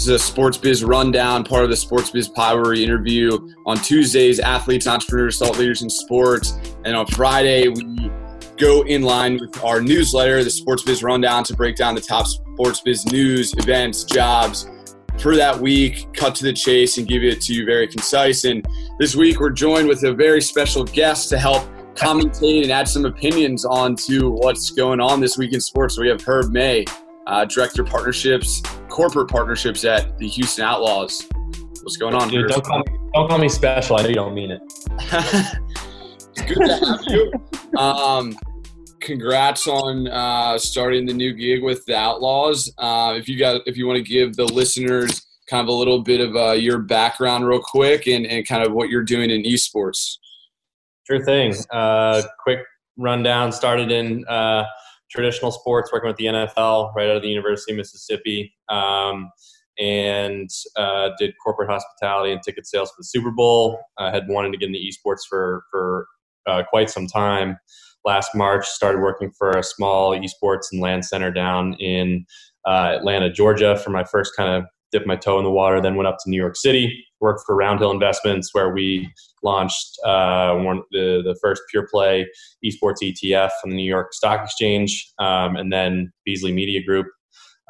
Is a Sports Biz Rundown, part of the Sports Biz Power interview. On Tuesdays, athletes, entrepreneurs, thought leaders in sports. And on Friday, we go in line with our newsletter, the Sports Biz Rundown, to break down the top sports biz news, events, jobs for that week, cut to the chase, and give it to you very concise. And this week, we're joined with a very special guest to help commentate and add some opinions on to what's going on this week in sports. We have Herb May, uh, Director Partnerships, Corporate Partnerships at the Houston Outlaws. What's going on? Dude, don't, call me, don't call me special. I know you don't mean it. it's good to have you. Um, congrats on uh, starting the new gig with the Outlaws. Uh, if you got, if you want to give the listeners kind of a little bit of uh, your background real quick and, and kind of what you're doing in esports. Sure thing. Uh, quick rundown. Started in uh, traditional sports, working with the NFL right out of the University of Mississippi, um, and uh, did corporate hospitality and ticket sales for the Super Bowl. I had wanted to get into esports for for uh, quite some time. Last March, started working for a small esports and LAN center down in uh, Atlanta, Georgia, for my first kind of dip my toe in the water. Then went up to New York City, worked for Roundhill Investments, where we launched uh, one the the first pure play esports ETF on the New York Stock Exchange, um, and then Beasley Media Group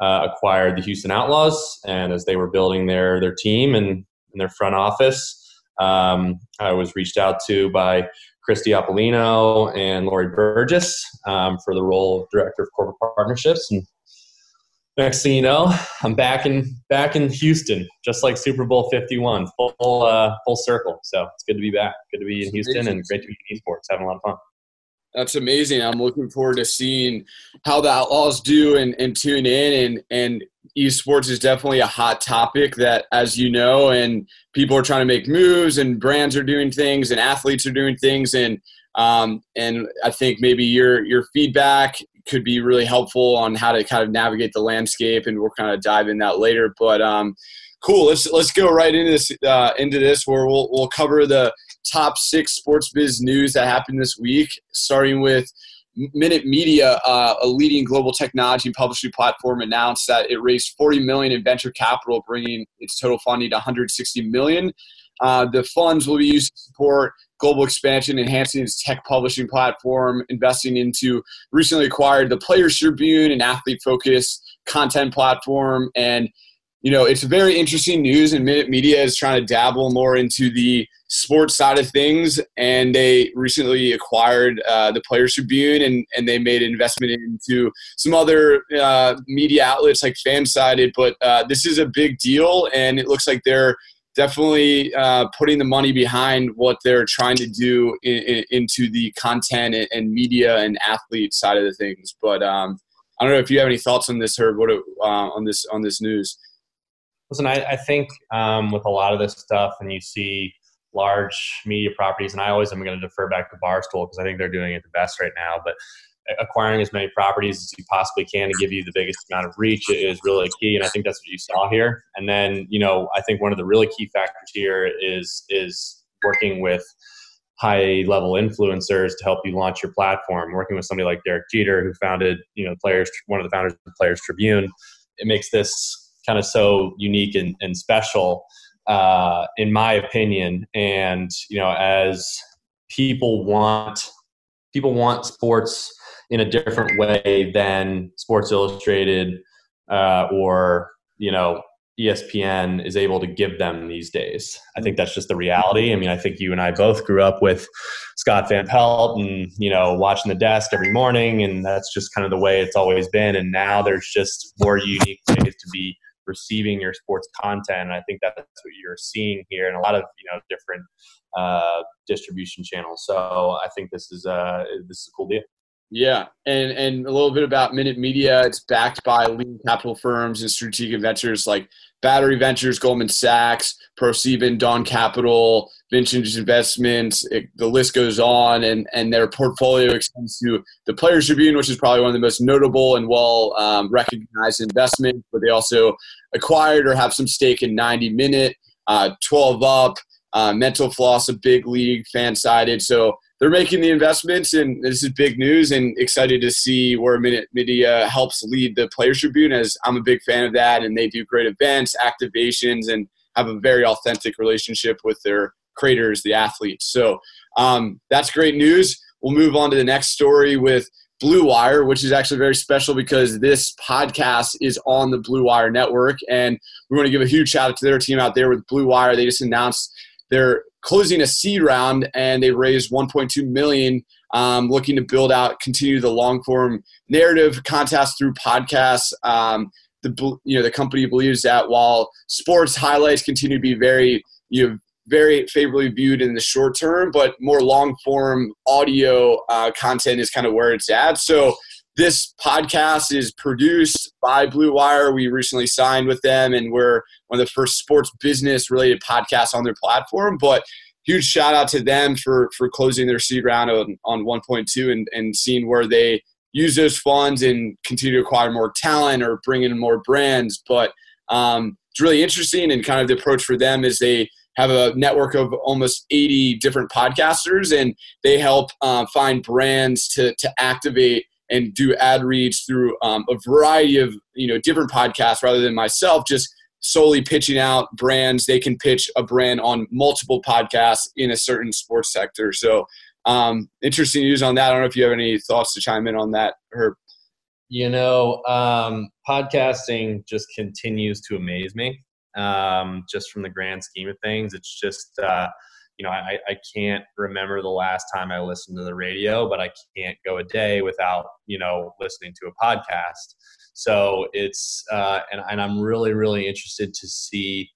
uh, acquired the Houston Outlaws. And as they were building their their team and, and their front office, um, I was reached out to by Christy Apollino and Lori Burgess um, for the role of director of corporate partnerships, and next thing you know, I'm back in back in Houston, just like Super Bowl 51, full uh, full circle. So it's good to be back. Good to be in Houston, and great to be in esports. Having a lot of fun. That's amazing. I'm looking forward to seeing how the Outlaws do and, and tune in. And, and esports is definitely a hot topic that, as you know, and people are trying to make moves, and brands are doing things, and athletes are doing things, and um, and I think maybe your your feedback could be really helpful on how to kind of navigate the landscape, and we'll kind of dive in that later. But um, cool, let's let's go right into this uh, into this where we'll we'll cover the top six sports biz news that happened this week, starting with. Minute Media, uh, a leading global technology and publishing platform, announced that it raised 40 million in venture capital, bringing its total funding to 160 million. Uh, the funds will be used to support global expansion, enhancing its tech publishing platform, investing into recently acquired the Players Tribune, an athlete-focused content platform, and you know it's very interesting news. And Minute Media is trying to dabble more into the sports side of things, and they recently acquired uh, the Players Tribune, and and they made an investment into some other uh, media outlets like Fansided. But uh, this is a big deal, and it looks like they're definitely uh, putting the money behind what they're trying to do in, in, into the content and, and, media and athlete side of the things. But um, I don't know if you have any thoughts on this, Herb. What uh, on this on this news? Listen, I, I think um, with a lot of this stuff, and you see large media properties, and I always am going to defer back to Barstool because I think they're doing it the best right now. But acquiring as many properties as you possibly can to give you the biggest amount of reach is really key and i think that's what you saw here. And then you know i think one of the really key factors here is is working with high level influencers to help you launch your platform. Working with somebody like derek jeter who founded you know players one of the founders of players tribune it makes this kind of so unique and, and special uh, in my opinion. And you know as people want people want sports in a different way than Sports Illustrated uh, or you know ESPN is able to give them these days. I think that's just the reality. I mean, I think you and I both grew up with Scott Van Pelt and, you know, watching the desk every morning, and that's just kind of the way it's always been. And now there's just more unique ways to be receiving your sports content. And I think that's what you're seeing here in a lot of, you know, different uh, distribution channels. So I think this is, uh, this is a cool deal. Yeah, and and a little bit about Minute Media. It's backed by leading capital firms and strategic investors like Battery Ventures, Goldman Sachs, ProSieben, Dawn Capital, Vintage Investments. It, the list goes on, and and their portfolio extends to the Players Tribune, which is probably one of the most notable and well um, recognized investments. But they also acquired or have some stake in 90 Minute, uh, 12 Up, uh, Mental Floss, a big league, fan sided. So they're making the investments, and this is big news. And excited to see where Minute Media helps lead the Players Tribune, as I'm a big fan of that. And they do great events, activations, and have a very authentic relationship with their creators, the athletes. So um, that's great news. We'll move on to the next story with Blue Wire, which is actually very special because this podcast is on the Blue Wire network. And we want to give a huge shout out to their team out there with Blue Wire. They just announced their closing a C round and they raised 1.2 million um, looking to build out continue the long form narrative contest through podcasts. Um, the you know the company believes that while sports highlights continue to be very you know very favorably viewed in the short term but more long form audio uh, content is kind of where it's at. So this podcast is produced by Blue Wire. We recently signed with them, and we're one of the first sports business related podcasts on their platform. But huge shout out to them for for closing their seed round on, on 1.2 and, and seeing where they use those funds and continue to acquire more talent or bring in more brands. But um, it's really interesting and kind of the approach for them is they have a network of almost 80 different podcasters and they help uh, find brands to, to activate and do ad reads through um, a variety of you know different podcasts rather than myself just solely pitching out brands. They can pitch a brand on multiple podcasts in a certain sports sector. So, um, interesting news on that. I don't know if you have any thoughts to chime in on that, Herb. You know, um, podcasting just continues to amaze me. Um, just from the grand scheme of things, it's just uh, you know I, I can't remember the last time I listened to the radio, but I can't go a day without you know listening to a podcast. So it's uh, and, and I'm really really interested to see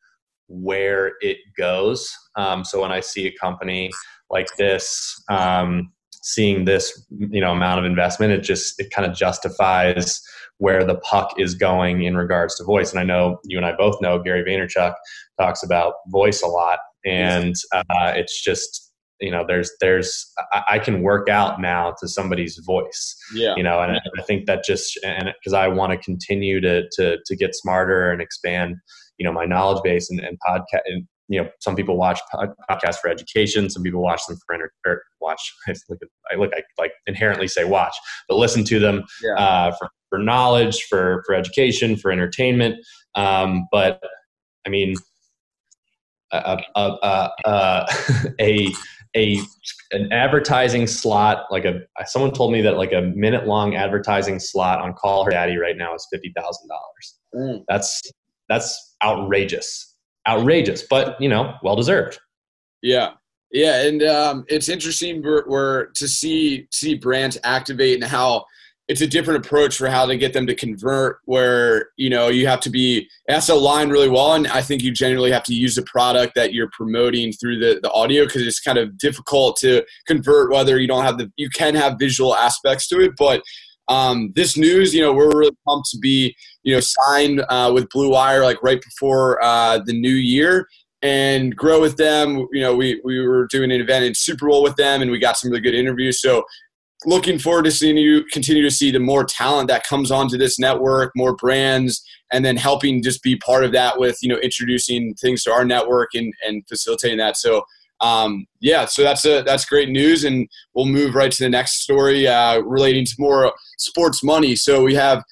where it goes. Um, so when I see a company like this, um, seeing this you know amount of investment, it just it kind of justifies where the puck is going in regards to voice. And I know you and I both know Gary Vaynerchuk talks about voice a lot, and uh, it's just you know there's there's I, I, can work out now to somebody's voice yeah you know and i think that just and because i want to continue to to to get smarter and expand you know my knowledge base and, and podcast and you know some people watch podcasts for education some people watch them for enter, or watch I look, I look I like inherently say watch but listen to them yeah. uh, for, for knowledge for for education for entertainment um, but i mean a, a, a, a a an advertising slot like a someone told me that like a minute long advertising slot on call her daddy right now is fifty thousand dollars. Mm. that's that's outrageous. Outrageous but you know well deserved yeah. Yeah and um, it's interesting we're to see see brands activate and how it's a different approach for how to get them to convert where you know you have to be it has to align really well and i think you generally have to use the product that you're promoting through the, the audio because it's kind of difficult to convert whether you don't have the you can have visual aspects to it but um, this news you know we're really pumped to be you know signed uh, with blue wire like right before uh, the new year and grow with them. You know we, we were doing an event in super bowl with them and we got some really good interviews so looking forward to seeing you continue to see the more talent that comes onto this network, more brands, and then helping just be part of that with you know introducing things to our network and and facilitating that. So um, yeah, so that's a that's great news, and we'll move right to the next story uh, relating to more sports money. So we have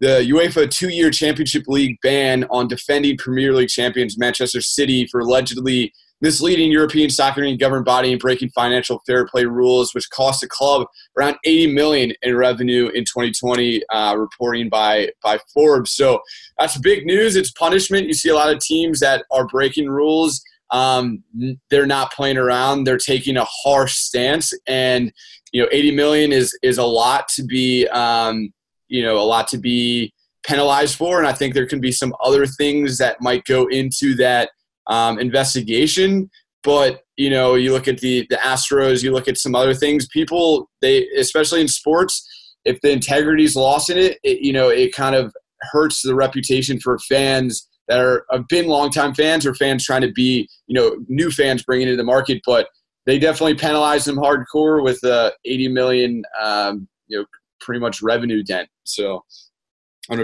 the UEFA two-year Championship League ban on defending Premier League champions Manchester City for allegedly misleading European soccer union government body and breaking financial fair play rules, which cost the club around 80 million in revenue in 2020, uh, reporting by by Forbes. So that's big news. It's punishment. You see a lot of teams that are breaking rules. Um, they're not playing around. They're taking a harsh stance, and you know, 80 million is is a lot to be, um, you know, a lot to be penalized for. And I think there can be some other things that might go into that um, investigation. But you know, you look at the the Astros, you look at some other things. People, they especially in sports, if the integrity is lost in it, it, you know, it kind of hurts the reputation for fans that are have been longtime fans or fans trying to be, you know, new fans bringing into the market. But they definitely penalize them hardcore with a 80 million, um, you know, pretty much revenue dent. So.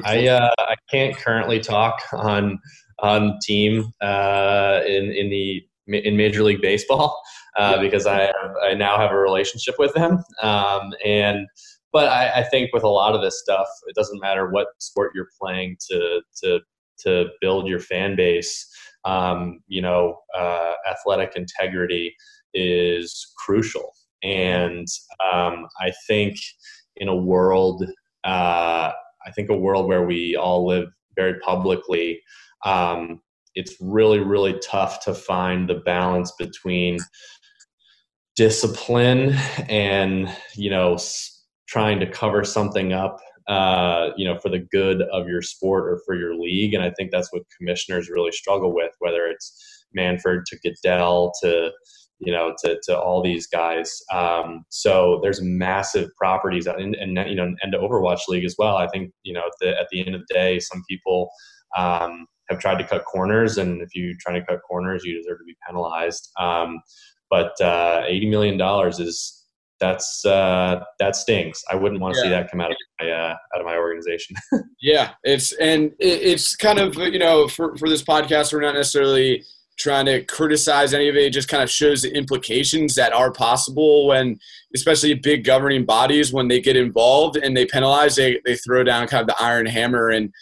I uh, I can't currently talk on on team uh, in in the in Major League Baseball uh, because I I now have a relationship with them um, and but I, I, think with a lot of this stuff it doesn't matter what sport you're playing to to to build your fan base um, you know uh, athletic integrity is crucial. And um, I think in a world uh, I think a world where we all live very publicly. Um, it's really really tough to find the balance between discipline and you know trying to cover something up uh, you know for the good of your sport or for your league. And i think that's what commissioners really struggle with whether it's Manfred to goodell to you know to, to all these guys um, so there's massive properties and, and you know and to overwatch league as well i think you know at the, at the end of the day some people um, have tried to cut corners, and if you try to cut corners, you deserve to be penalized. Um, but uh, eighty million dollars is that's uh, that stings. I wouldn't want to yeah. see that come out of my uh, out of my organization. yeah, it's and it's kind of you know for for this podcast, we're not necessarily trying to criticize any of it. It just kind of shows the implications that are possible when, especially big governing bodies, when they get involved and they penalize, they they throw down kind of the iron hammer and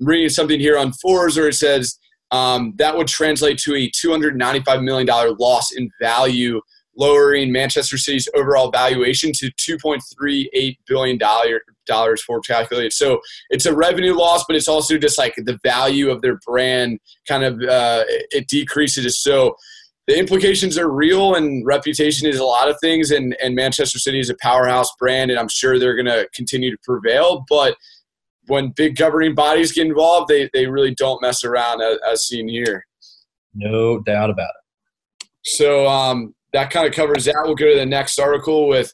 I'm reading something here on Forbes where it says um, that would translate to a $295 million loss in value, lowering Manchester City's overall valuation to $2.38 billion for calculated. So it's a revenue loss, but it's also just like the value of their brand kind of uh, it decreases. So the implications are real, and reputation is a lot of things. And and Manchester City is a powerhouse brand, and I'm sure they're going to continue to prevail. But when big governing bodies get involved, they, they really don't mess around as, as seen here. No doubt about it. So um, that kind of covers that. We'll go to the next article with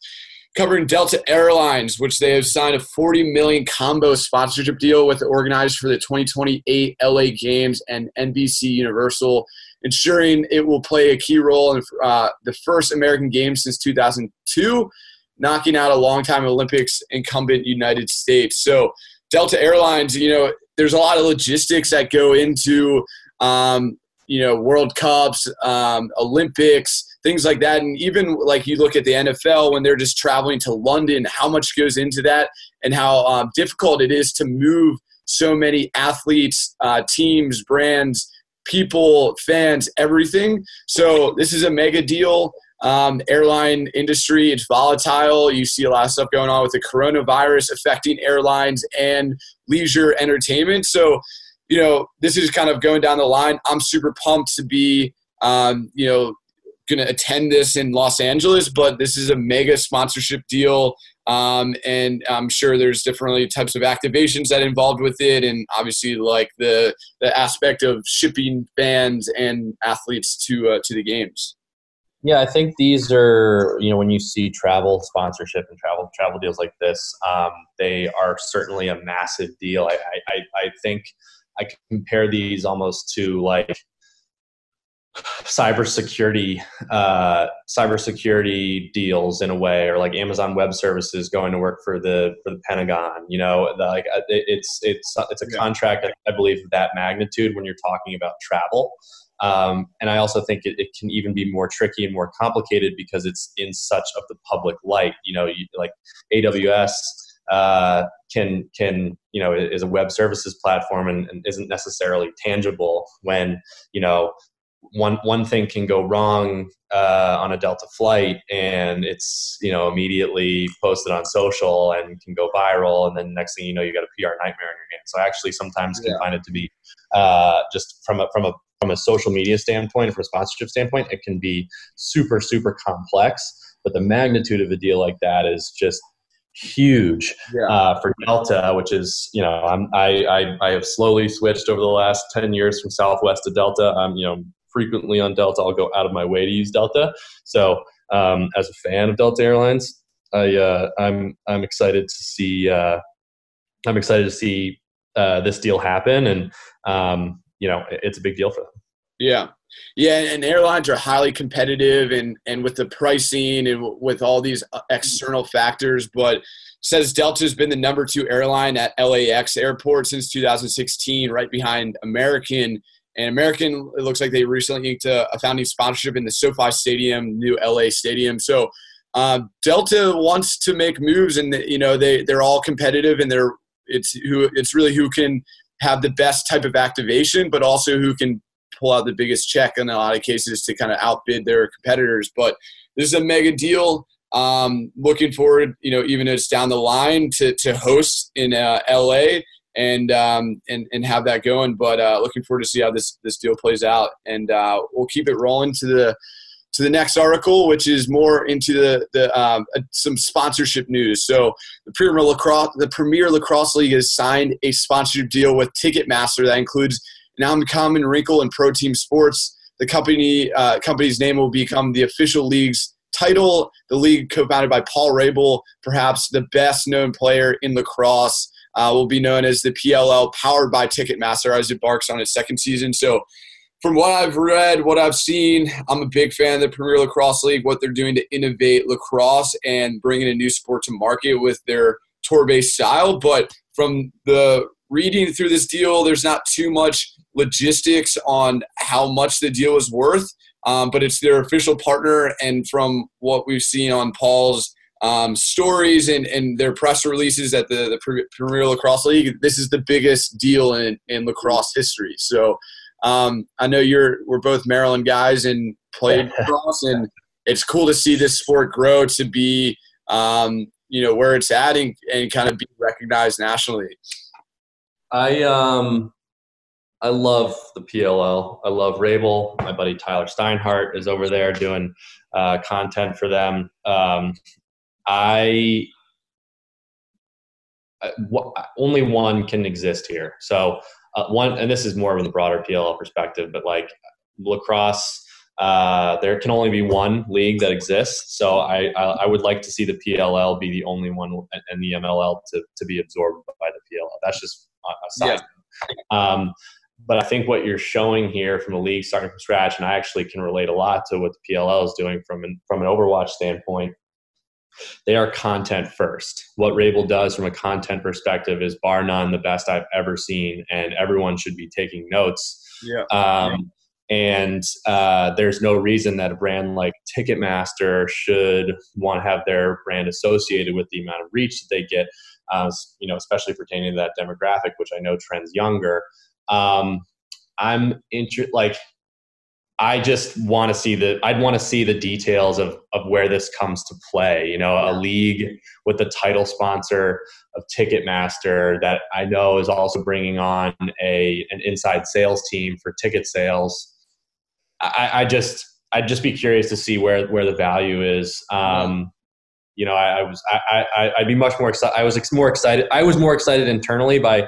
covering Delta Airlines, which they have signed a 40 million combo sponsorship deal with the organizers for the 2028 LA Games and NBC Universal, ensuring it will play a key role in uh, the first American Games since 2002, knocking out a longtime Olympics incumbent United States. So Delta Airlines, you know, there's a lot of logistics that go into, um, you know, World Cups, um, Olympics, things like that. And even like you look at the NFL when they're just traveling to London, how much goes into that and how um, difficult it is to move so many athletes, uh, teams, brands, people, fans, everything. So this is a mega deal um, airline industry. It's volatile. You see a lot of stuff going on with the coronavirus affecting airlines and leisure entertainment. So, you know, this is kind of going down the line. I'm super pumped to be, um, you know, going to attend this in Los Angeles, but this is a mega sponsorship deal. Um, and I'm sure there's different types of activations that involved with it, and obviously like the the aspect of shipping fans and athletes to uh, to the games. Yeah, I think these are you know when you see travel sponsorship and travel travel deals like this, um, they are certainly a massive deal. I, I I think I compare these almost to like cybersecurity uh, cybersecurity deals in a way, or like Amazon Web Services going to work for the for the Pentagon. You know, the, like uh, it's it's it's a yeah. contract I believe that magnitude when you're talking about travel. Um, and I also think it, it, can even be more tricky and more complicated because it's in such of the public light. You know, you, like AWS uh, can can you know is a web services platform and, and, isn't necessarily tangible when you know one one thing can go wrong uh, on a Delta flight, and it's you know immediately posted on social and can go viral, and then next thing you know, you got a PR nightmare in your hands. So I actually sometimes can yeah. find it to be uh, just from a from a from a social media standpoint, from a sponsorship standpoint, it can be super super complex. But the magnitude of a deal like that is just huge yeah. uh, for Delta, which is you know I'm, I, I I have slowly switched over the last ten years from Southwest to Delta. I'm you know frequently on Delta. I'll go out of my way to use Delta. So um, as a fan of Delta Airlines, I uh, I'm I'm excited to see uh, I'm excited to see uh, this deal happen, and um, you know it's a big deal for them. Yeah, yeah, and airlines are highly competitive, and and with the pricing and with all these uh, external factors, but says Delta has been the number two airline at LAX airport since 2016, right behind American. And American, it looks like they recently inked a, a founding sponsorship in the SoFi Stadium, new LA Stadium. So uh, Delta wants to make moves, and you know they they're all competitive, and they're it's who it's really who can have the best type of activation, but also who can pull out the biggest check in a lot of cases to kind of outbid their competitors. But this is a mega deal. Um, looking forward, you know, even as down the line to, to host in uh, LA and um, and and have that going. But uh, looking forward to see how this this deal plays out, and uh, we'll keep it rolling to the to the next article, which is more into the the um, uh, some sponsorship news. So the Premier Lacrosse the Premier Lacrosse League has signed a sponsorship deal with Ticketmaster that includes an uncommon wrinkle in pro team sports. The company uh, company's name will become the official league's title. The league, co-founded by Paul Rabil, perhaps the best known player in lacrosse uh, will be known as the PLL, powered by Ticketmaster, as it embarks on its second season. So, from what I've read, what I've seen, I'm a big fan of the Premier Lacrosse League, what they're doing to innovate lacrosse and bringing a new sport to market with their tour based style. But from the reading through this deal, there's not too much logistics on how much the deal is worth, um, but it's their official partner. And from what we've seen on Paul's um, stories and, and their press releases at the, the Premier Lacrosse League, this is the biggest deal in, in lacrosse history. So um, I know you're we're both Maryland guys and played lacrosse, and it's cool to see this sport grow to be um, you know where it's at and, and kind of be recognized nationally. I um I love the PLL. I love Rabil. My buddy Tyler Steinhardt is over there doing uh, content for them. Um, I only one can exist here. So uh, one, and this is more of the broader PLL perspective, but like lacrosse, uh, there can only be one league that exists. So I, I, I would like to see the PLL be the only one and the MLL to, to be absorbed by the PLL. That's just a side. Yeah. Um, but I think what you're showing here from a league starting from scratch, and I actually can relate a lot to what the PLL is doing from an, from an Overwatch standpoint, they are content first. What Rabil does from a content perspective is bar none the best I've ever seen, and everyone should be taking notes. Yeah. Um, and uh, there's no reason that a brand like Ticketmaster should want to have their brand associated with the amount of reach that they get. Uh, you know, especially pertaining to that demographic, which I know trends younger. Um, I'm interested, like I just want to see the I'd want to see the details of of where this comes to play. You know, a league with the title sponsor of Ticketmaster that I know is also bringing on a an inside sales team for ticket sales. I, I just I'd just be curious to see where where the value is. Um, you know, I, I was I, I I'd be much more excited. I was ex- more excited. I was more excited internally by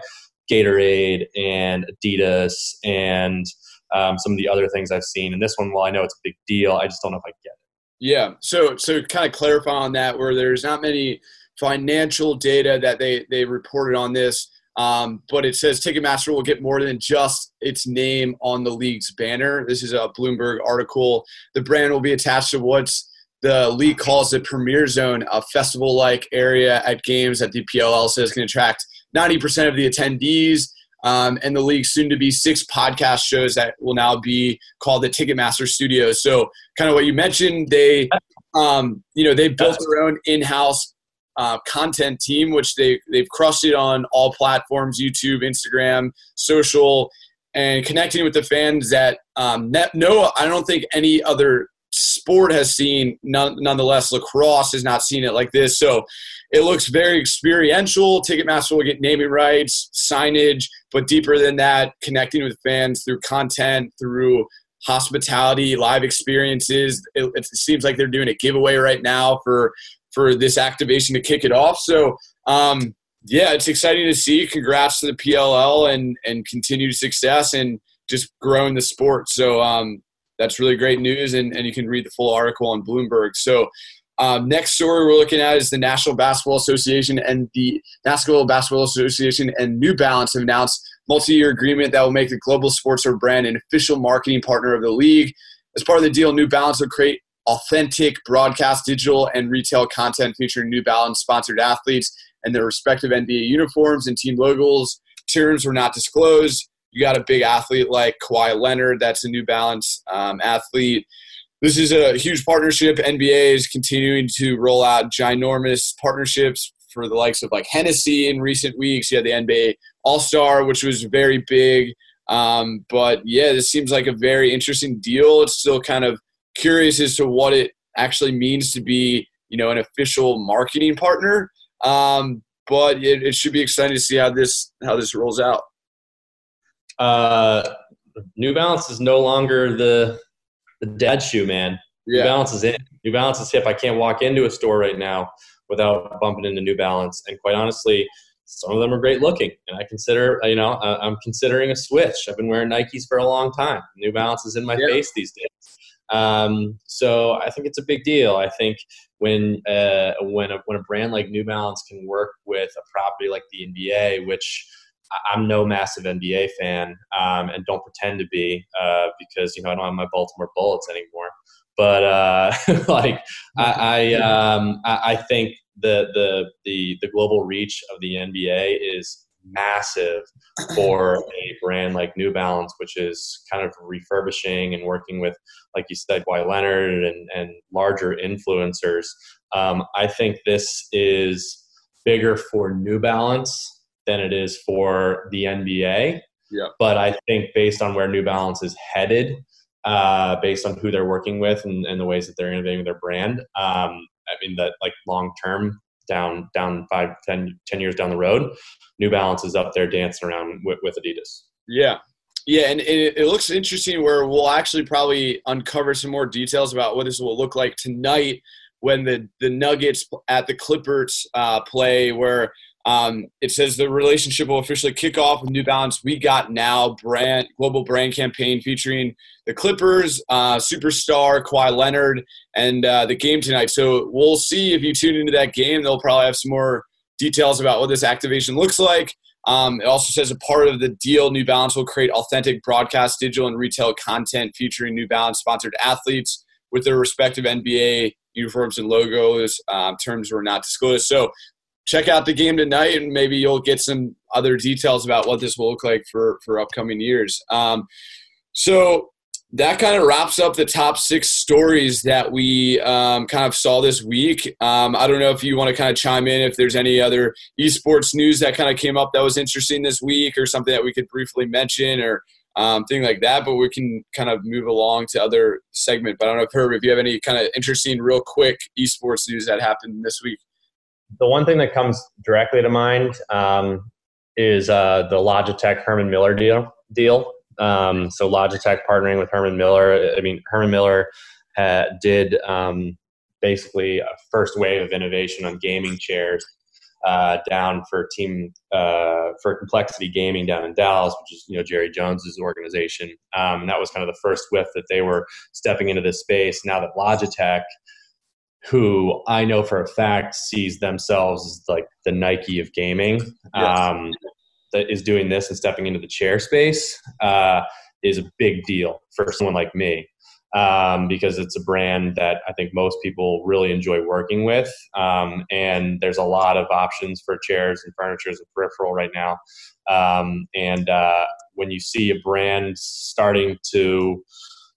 Gatorade and Adidas and um, some of the other things I've seen. And this one, while I know it's a big deal, I just don't know if I get it. Yeah. So so kind of clarify on that, where there's not many financial data that they they reported on this. Um, but it says Ticketmaster will get more than just its name on the league's banner. This is a Bloomberg article. The brand will be attached to what's the league calls the Premier Zone, a festival-like area at games that the PLL says can attract 90% of the attendees um, and the league soon to be six podcast shows that will now be called the Ticketmaster Studios. So, kind of what you mentioned, they, um, you know, they built their own in-house uh, content team, which they they've crushed it on all platforms: YouTube, Instagram, social. and connecting with the fans that um, no, I don't think any other sport has seen. None, nonetheless, lacrosse has not seen it like this. So it looks very experiential. Ticketmaster will get naming rights, signage, but deeper than that, connecting with fans through content, through hospitality, live experiences. It, it, seems like they're doing a giveaway right now for for this activation to kick it off. So um, yeah, it's exciting to see. Congrats to the PLL and and continued success and just growing the sport. So um, that's really great news, and, and you can read the full article on Bloomberg. So um, next story we're looking at is the National Basketball Association and the National Basketball Association and New Balance have announced multi-year agreement that will make the Global Sportswear brand an official marketing partner of the league. As part of the deal, New Balance will create authentic broadcast, digital, and retail content featuring New Balance sponsored athletes and their respective NBA uniforms and team logos. Terms were not disclosed. You got a big athlete like Kawhi Leonard, that's a New Balance um, athlete. This is a huge partnership. NBA is continuing to roll out ginormous partnerships for the likes of like Hennessy in recent weeks. You had the NBA All Star, which was very big. Um, but yeah, this seems like a very interesting deal. It's still kind of curious as to what it actually means to be, you know, an official marketing partner. Um, but it, it, should be exciting to see how this how this rolls out. Uh, New Balance is no longer the the dad shoe, man. Yeah. New Balance is in. New Balance is hip. I can't walk into a store right now without bumping into New Balance. And quite honestly, some of them are great looking. And I consider, you know, I'm considering a switch. I've been wearing Nikes for a long time. New Balance is in my yeah. face these days. Um, so I think it's a big deal. I think when uh, when a, when a brand like New Balance can work with a property like the NBA, which I'm no massive NBA fan um, and don't pretend to be uh, because you know I don't have my Baltimore Bullets anymore. But uh, like I I, um, I think the, the the the global reach of the NBA is massive for a brand like New Balance, which is kind of refurbishing and working with, like you said, Kawhi Leonard and, and larger influencers. Um, I think this is bigger for New Balance than it is for the NBA. Yeah. But I think based on where New Balance is headed, uh, based on who they're working with and, and, the ways that they're innovating their brand, um, I mean that like long term, down down five, 10, 10 years down the road, New Balance is up there dancing around with, with Adidas. Yeah. Yeah, and it, it looks interesting where we'll actually probably uncover some more details about what this will look like tonight when the, the Nuggets at the Clippers uh, play, where um, it says the relationship will officially kick off with New Balance We Got Now brand global brand campaign featuring the Clippers, uh, superstar Kawhi Leonard, and uh, the game tonight. So we'll see if you tune into that game. They'll probably have some more details about what this activation looks like. Um, it also says a part of the deal, New Balance will create authentic broadcast, digital, and retail content featuring New Balance sponsored athletes with their respective NBA uniforms and logos. Um, terms were not disclosed. So check out the game tonight and maybe you'll get some other details about what this will look like for for upcoming years um, so that kind of wraps up the top six stories that we um, kind of saw this week. Um, I don't know if you want to kind of chime in if there's any other esports news that kind of came up that was interesting this week or something that we could briefly mention or um, thing like that. But we can kind of move along to other segment. But I don't know Herb, if you have any kind of interesting, real quick esports news that happened this week the one thing that comes directly to mind um, is uh, the Logitech Herman Miller deal. Deal. Um, so Logitech partnering with Herman Miller. I mean, Herman Miller uh, did um, basically a first wave of innovation on gaming chairs uh, down for team uh, for Complexity Gaming down in Dallas, which is you know Jerry Jones's organization. Um, and that was kind of the first whiff that they were stepping into this space. Now that Logitech who I know for a fact sees themselves as like the Nike of gaming, yes. um, that is doing this and stepping into the chair space uh, is a big deal for someone like me. Um, because it's a brand that I think most people really enjoy working with. Um, and there's a lot of options for chairs and furniture and peripheral right now. Um, and uh, when you see a brand starting to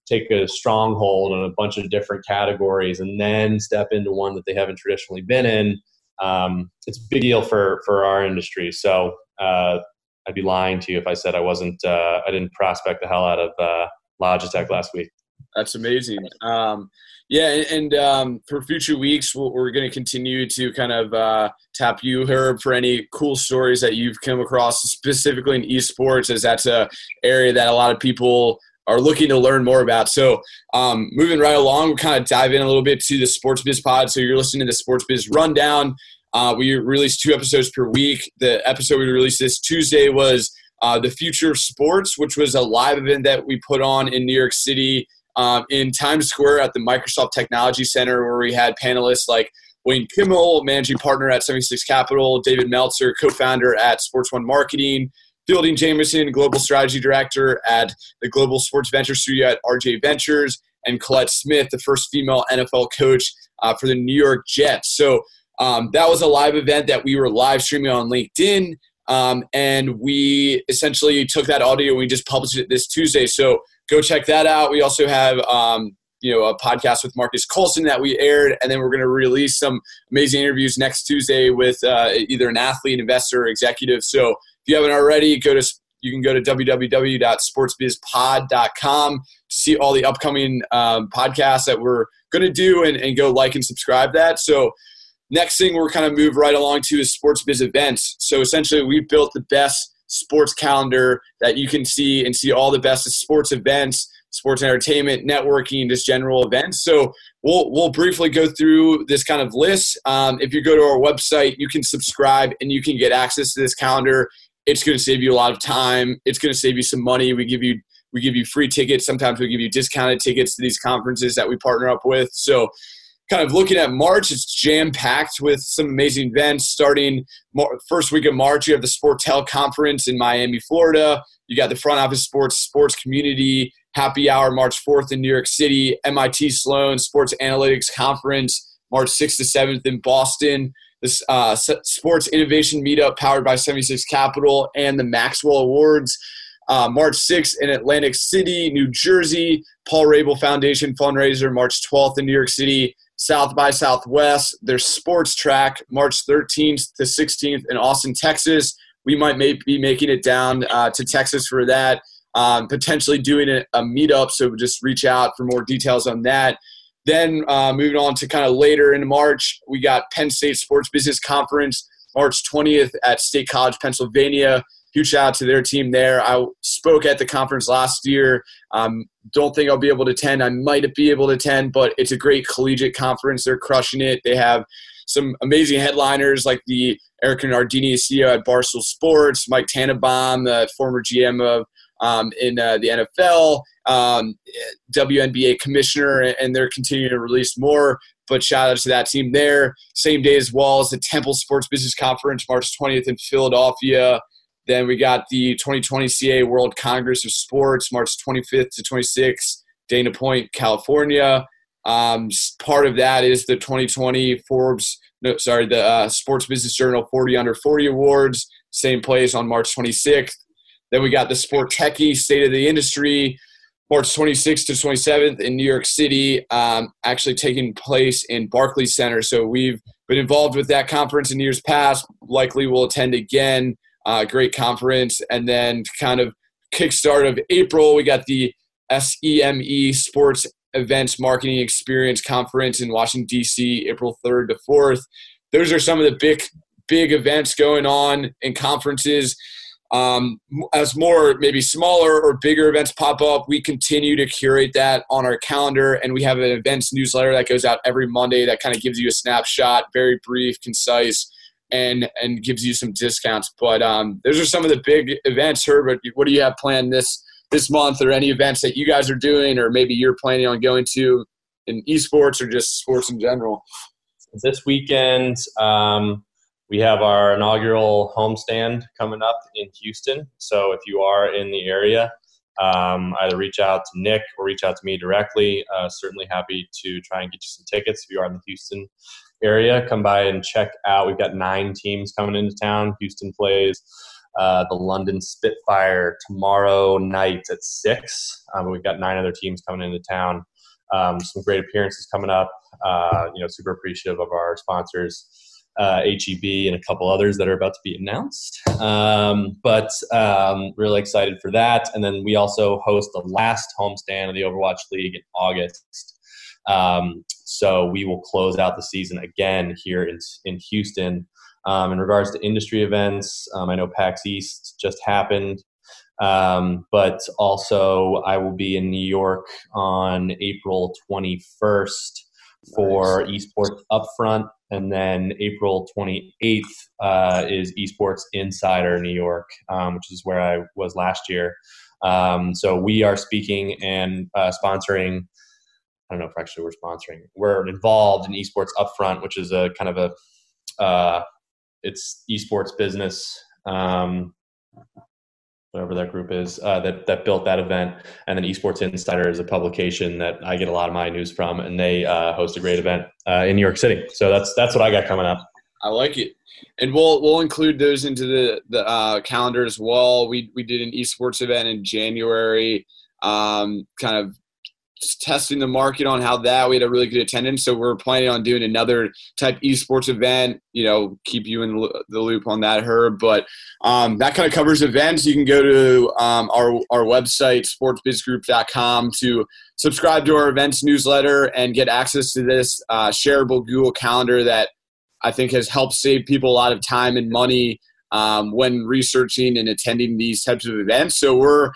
take a stronghold on a bunch of different categories and then step into one that they haven't traditionally been in. Um, it's a big deal for for our industry. So uh, I'd be lying to you if I said I wasn't. Uh, I didn't prospect the hell out of uh, Logitech last week. That's amazing. Um, yeah, and, um, for future weeks, we we are going to continue to kind of uh, tap you, Herb, for any cool stories that you've come across, specifically in esports, as that's a area that a lot of people are looking to learn more about. So, um, moving right along, we'll kind of dive in a little bit to the Sports Biz Pod. So, you're listening to the Sports Biz Rundown. Uh, we release two episodes per week. The episode we released this Tuesday was uh, the Future of Sports, which was a live event that we put on in New York City um, in Times Square at the Microsoft Technology Center, where we had panelists like Wayne Kimmel, managing partner at 76 Capital, David Meltzer, co founder at Sports One Marketing, Fielding Jameson, global strategy director at the Global Sports Venture Studio at RJ Ventures, and Collette Smith, the first female NFL coach uh, for the New York Jets. So um, that was a live event that we were live streaming on LinkedIn. Um, and we essentially took that audio and we just published it this Tuesday. So go check that out. We also have um, you know a podcast with Marcus Colson that we aired, and then we're going to release some amazing interviews next Tuesday with uh, either an athlete, investor, or executive. So you haven't already, go to you can go to www.sportsbizpod.com to see all the upcoming um, podcasts that we're going to do and, and go like and subscribe that. So next thing we're kind of move right along to is sports biz events. So essentially, we've built the best sports calendar that you can see and see all the best sports events, sports entertainment, networking, just general events. So we'll we'll briefly go through this kind of list. Um, if you go to our website, you can subscribe and you can get access to this calendar. It's going to save you a lot of time. It's going to save you some money. We give you we give you free tickets. Sometimes we give you discounted tickets to these conferences that we partner up with. So kind of looking at March, it's jam packed with some amazing events. Starting first week of March, you have the Sportel Conference in Miami, Florida. You got the Front Office Sports Sports Community Happy Hour March 4th in New York City. MIT Sloan Sports Analytics Conference March 6th to 7th in Boston. This uh, Sports Innovation Meetup powered by 76 Capital and the Maxwell Awards. Uh, March 6th in Atlantic City, New Jersey. Paul Rabil Foundation fundraiser March 12th in New York City. South by Southwest. their Sports Track March 13th to 16th in Austin, Texas. We might may be making it down uh, to Texas for that. Um, potentially doing a, a, meetup, so just reach out for more details on that. Then uh, moving on to kind of later in March, we got Penn State Sports Business Conference, March 20th at State College, Pennsylvania huge shout out to their team there. I spoke at the conference last year. Um, don't think I'll be able to attend. I might be able to attend, but it's a great collegiate conference. They're crushing it. They have some amazing headliners like the Erika Nardini CEO at Barstool Sports, Mike Tannenbaum, the former GM of um, in uh, the NFL, um, WNBA commissioner, and they're continuing to release more. But shout out to that team there. Same day as well as the Temple Sports Business Conference, March 20th in Philadelphia. Then we got the 2020 CA World Congress of Sports, March 25th to 26th, Dana Point, California. Um, part of that is the 2020 Forbes, no, sorry, the uh, Sports Business Journal 40 Under 40 Awards, same place on March 26th. Then we got the Sport Techie State of the Industry, March 26th to 27th in New York City, um, actually taking place in Barclays Center. So we've been involved with that conference in years past. Likely will attend again uh, great conference. And then kind of kickstart of April, we got the SEME Sports Events Marketing Experience Conference in Washington, D.C., April 3rd to 4th. Those are some of the big, big events going on in conferences. Um, as more maybe smaller or bigger events pop up, we continue to curate that on our calendar, and we have an events newsletter that goes out every Monday that kind of gives you a snapshot, very brief, concise, and and gives you some discounts. But um, those are some of the big events. Herbert, what do you have planned this this month, or any events that you guys are doing, or maybe you're planning on going to in esports or just sports in general? This weekend, um, we have our inaugural homestand coming up in Houston. So if you are in the area, um, either reach out to Nick or reach out to me directly. Uh, certainly happy to try and get you some tickets if you are in the Houston area, come by and check out. We've got nine teams coming into town. Houston plays uh, the London Spitfire tomorrow night at six. Um, we've got nine other teams coming into town. Um, some great appearances coming up. Uh, you know, super appreciative of our sponsors, uh, HEB, and a couple others that are about to be announced. Um, but um, really excited for that. And then we also host the last homestand of the Overwatch League in August. Um, so we will close out the season again here in, in Houston. Um, in regards to industry events, um, I know PAX East just happened. Um, but also, I will be in New York on April 21st for nice. Esports Upfront. And then April 28th uh, is Esports Insider New York, um, which is where I was last year. Um, so we are speaking and uh, sponsoring. I don't know if actually we're sponsoring. We're involved in Esports Upfront, which is a kind of a uh, it's esports business. Um, whatever that group is uh, that that built that event, and then Esports Insider is a publication that I get a lot of my news from, and they uh, host a great event uh, in New York City. So that's that's what I got coming up. I like it, and we'll we'll include those into the the uh, calendar as well. We we did an esports event in January, um, kind of testing the market on how that we had a really good attendance so we're planning on doing another type esports event you know keep you in the loop on that herb but um, that kind of covers events. You can go to um, our, our website sportsbizgroup.com to subscribe to our events newsletter and get access to this uh, shareable google calendar that i think has helped save people a lot of time and money um, when researching and attending these types of events. So we're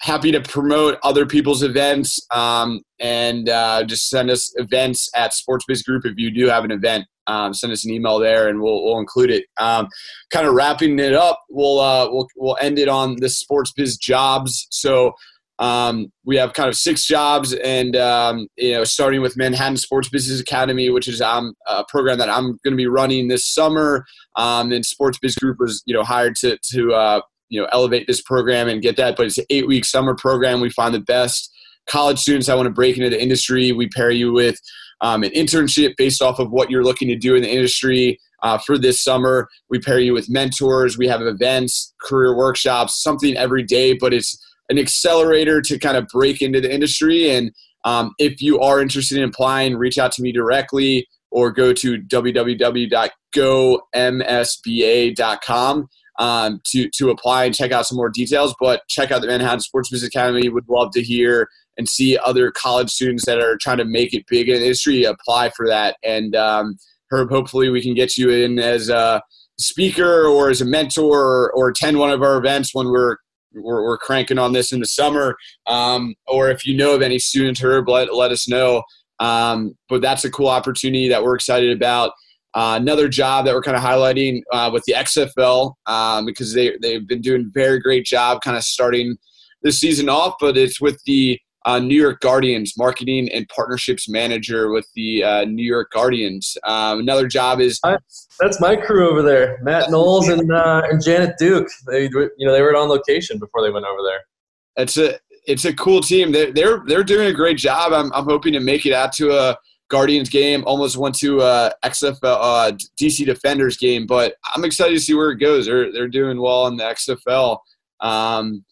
happy to promote other people's events um, and uh, just send us events at sportsbiz group if you do have an event. Um, send us an email there and we'll, we'll include it. Um, kind of wrapping it up we'll, uh, we'll, we'll end it on the sports biz jobs. So um, we have kind of six jobs and um, you know starting with manhattan sports business academy which is um, a program that i'm going to be running this summer. Um, and sports biz group was you know hired to, to uh, you know elevate this program and get that. But it's an eight week summer program. We find the best college students that want to break into the industry. We pair you with um, an internship based off of what you're looking to do in the industry uh, for this summer. We pair you with mentors. We have events, career workshops, something every day, but it's an accelerator to kind of break into the industry. And um, if you are interested in applying, reach out to me directly or go to www.gomsba.com um, to to apply and check out some more details. But check out the Manhattan Sports Business Academy. Would love to hear and see other college students that are trying to make it big in the industry apply for that. And um, Herb, hopefully we can get you in as a speaker or as a mentor or, or attend one of our events when we're we're, we're cranking on this in the summer. Um, or if you know of any students, Herb, let, let us know. Um, but that's a cool opportunity that we're excited about. Uh, another job that we're kind of highlighting uh, with the XFL um, because they they've been doing a very great job kind of starting the season off, but it's with the uh, New York Guardians, marketing and partnerships manager with the uh, New York Guardians. Um, another job is that's my crew over there, Matt Knowles and uh, and Janet Duke. They you know they were on location before they went over there. It's a it's a cool team. They're they're, they're doing a great job. I'm I'm hoping to make it out to a Guardians game. Almost went to uh, XFL uh, DC Defenders game, but I'm excited to see where it goes. They're they're doing well in the XFL. Um,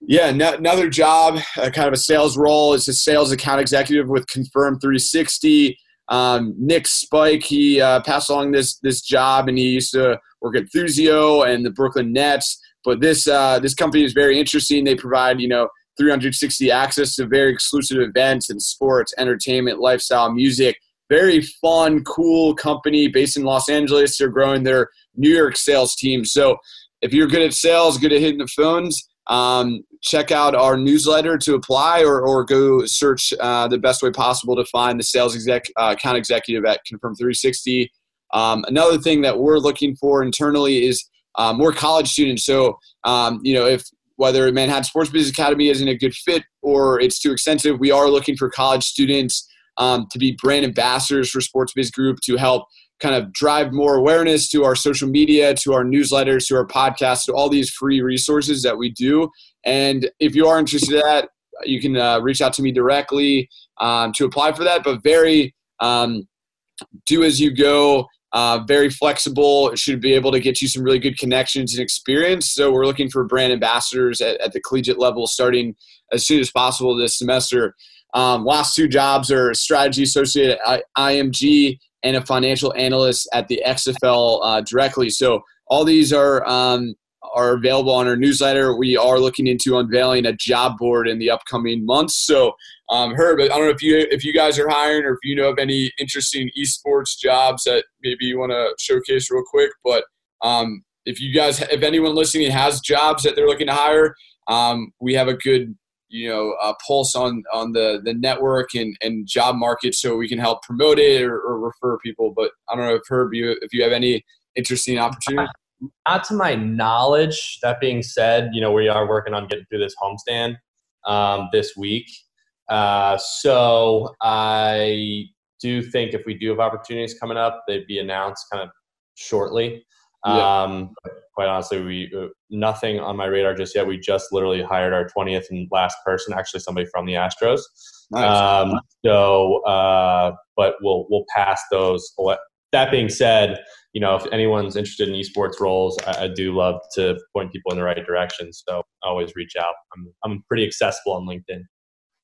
yeah, no, another job, uh, kind of a sales role. It's a sales account executive with Confirm 360. Um, Nick Spike, he uh, passed along this this job, and he used to work at Thuzio and the Brooklyn Nets. But this uh, this company is very interesting. They provide you know 360 access to very exclusive events and sports, entertainment, lifestyle, music. Very fun, cool company based in Los Angeles. They're growing their New York sales team. So if you're good at sales, good at hitting the phones, um, check out our newsletter to apply or, or go search uh, the best way possible to find the sales exec, uh, account executive at Confirm 360. Um, another thing that we're looking for internally is uh, more college students. So, um, you know, if whether Manhattan Sports Business Academy isn't a good fit or it's too extensive, we are looking for college students um, to be brand ambassadors for Sports Biz Group to help kind of drive more awareness to our social media, to our newsletters, to our podcasts, to all these free resources that we do. And if you are interested in that, you can uh, reach out to me directly um, to apply for that. But very um, do as you go uh, very flexible, should be able to get you some really good connections and experience. So we're looking for brand ambassadors at, at the collegiate level starting as soon as possible this semester. Um, last two jobs are strategy associate at IMG and a financial analyst at the XFL uh, directly. So all these are um, are available on our newsletter. We are looking into unveiling a job board in the upcoming months. So, um, Herb, I don't know if you if you guys are hiring or if you know of any interesting esports jobs that maybe you want to showcase real quick. But um, if you guys, if anyone listening has jobs that they're looking to hire, um, we have a good you know uh, pulse on on the the network and and job market so we can help promote it or, or refer people but i don't know if herb you if you have any interesting opportunities not to my knowledge that being said you know we are working on getting through this homestand um, this week uh, so i do think if we do have opportunities coming up they'd be announced kind of shortly yeah. Um, quite honestly, we uh, nothing on my radar just yet. We just literally hired our 20th and last person, actually somebody from the Astros. Nice. Um, so, uh, but we'll we'll pass those. That being said, you know, if anyone's interested in esports roles, I, I do love to point people in the right direction. So always reach out. I'm I'm pretty accessible on LinkedIn.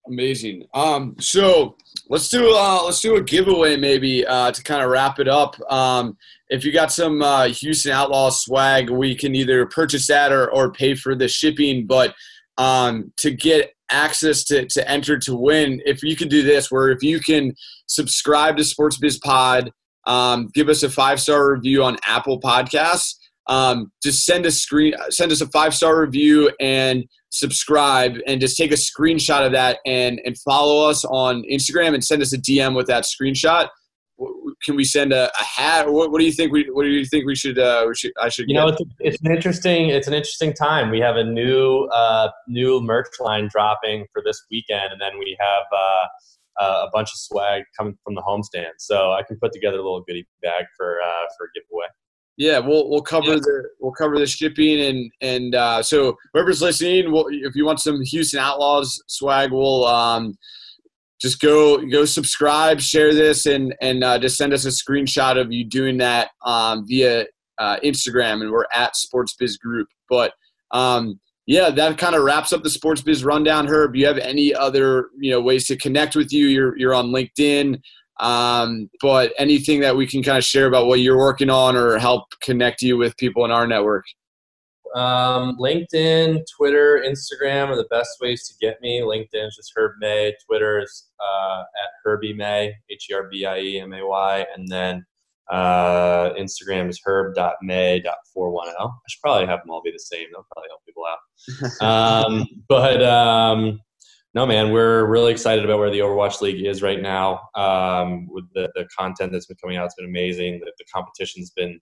Amazing. Um, so let's do uh, let's do a giveaway maybe uh, to kind of wrap it up. Um, if you got some uh, Houston Outlaw swag, we can either purchase that or, or pay for the shipping. But um, to get access to, to enter to win, if you can do this, where if you can subscribe to Sports Biz Pod, um, give us a five star review on Apple Podcasts. Um, just send a screen, send us a five star review and subscribe, and just take a screenshot of that and and follow us on Instagram and send us a DM with that screenshot. Can we send a, a hat? What, what, do you think we what do you think we should uh we should I should you get? know it's, it's an interesting it's an interesting time. We have a new uh new merch line dropping for this weekend and then we have uh, uh, a bunch of swag coming from the homestand. So I can put together a little goodie bag for uh for a giveaway yeah, we'll we'll cover yeah. the we'll cover the shipping and and uh, so whoever's listening, we'll, if you want some Houston Outlaws swag, we'll um, just go go subscribe, share this, and and uh, just send us a screenshot of you doing that um, via uh, Instagram, and we're at Sports Biz Group. But um, yeah, that kind of wraps up the Sports Biz rundown. Herb, you have any other you know ways to connect with you? You're you're on LinkedIn, um, but anything that we can kind of share about what you're working on or help connect you with people in our network. Um, LinkedIn, Twitter, Instagram are the best ways to get me. LinkedIn is just Herb May. Twitter is uh, at Herbie May, H E R B I E M A Y. And then uh, Instagram is herb.may.410. I should probably have them all be the same. They'll probably help people out. um, but um, no, man, we're really excited about where the Overwatch League is right now. Um, with the, the content that's been coming out, it's been amazing. The, the competition's been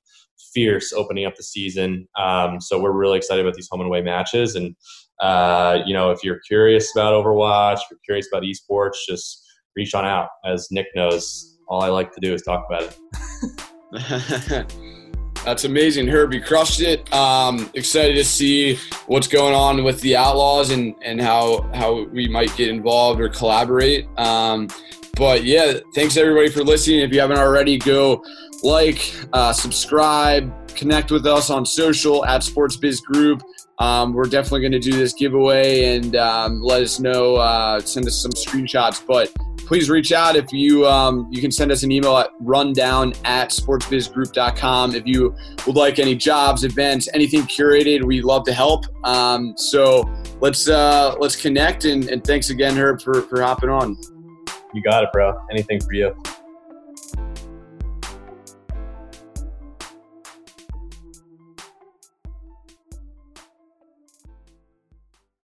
fierce opening up the season. Um, so we're really excited about these home and away matches. And, uh, you know, if you're curious about Overwatch, if you're curious about esports, just reach on out. As Nick knows, all I like to do is talk about it. That's amazing, Herb. You crushed it. Um, excited to see what's going on with the Outlaws and, and how how we might get involved or collaborate. Um, but yeah, thanks everybody for listening. If you haven't already, go like, uh, subscribe, connect with us on social at Sports Biz Group. Um, we're definitely going to do this giveaway and um, let us know. Uh, send us some screenshots, but please reach out if you um, you can send us an email at rundown at sportsbizgroup.com if you would like any jobs events anything curated we love to help. Um, so let's uh, let's connect and, and thanks again herb for, for hopping on. You got it bro. Anything for you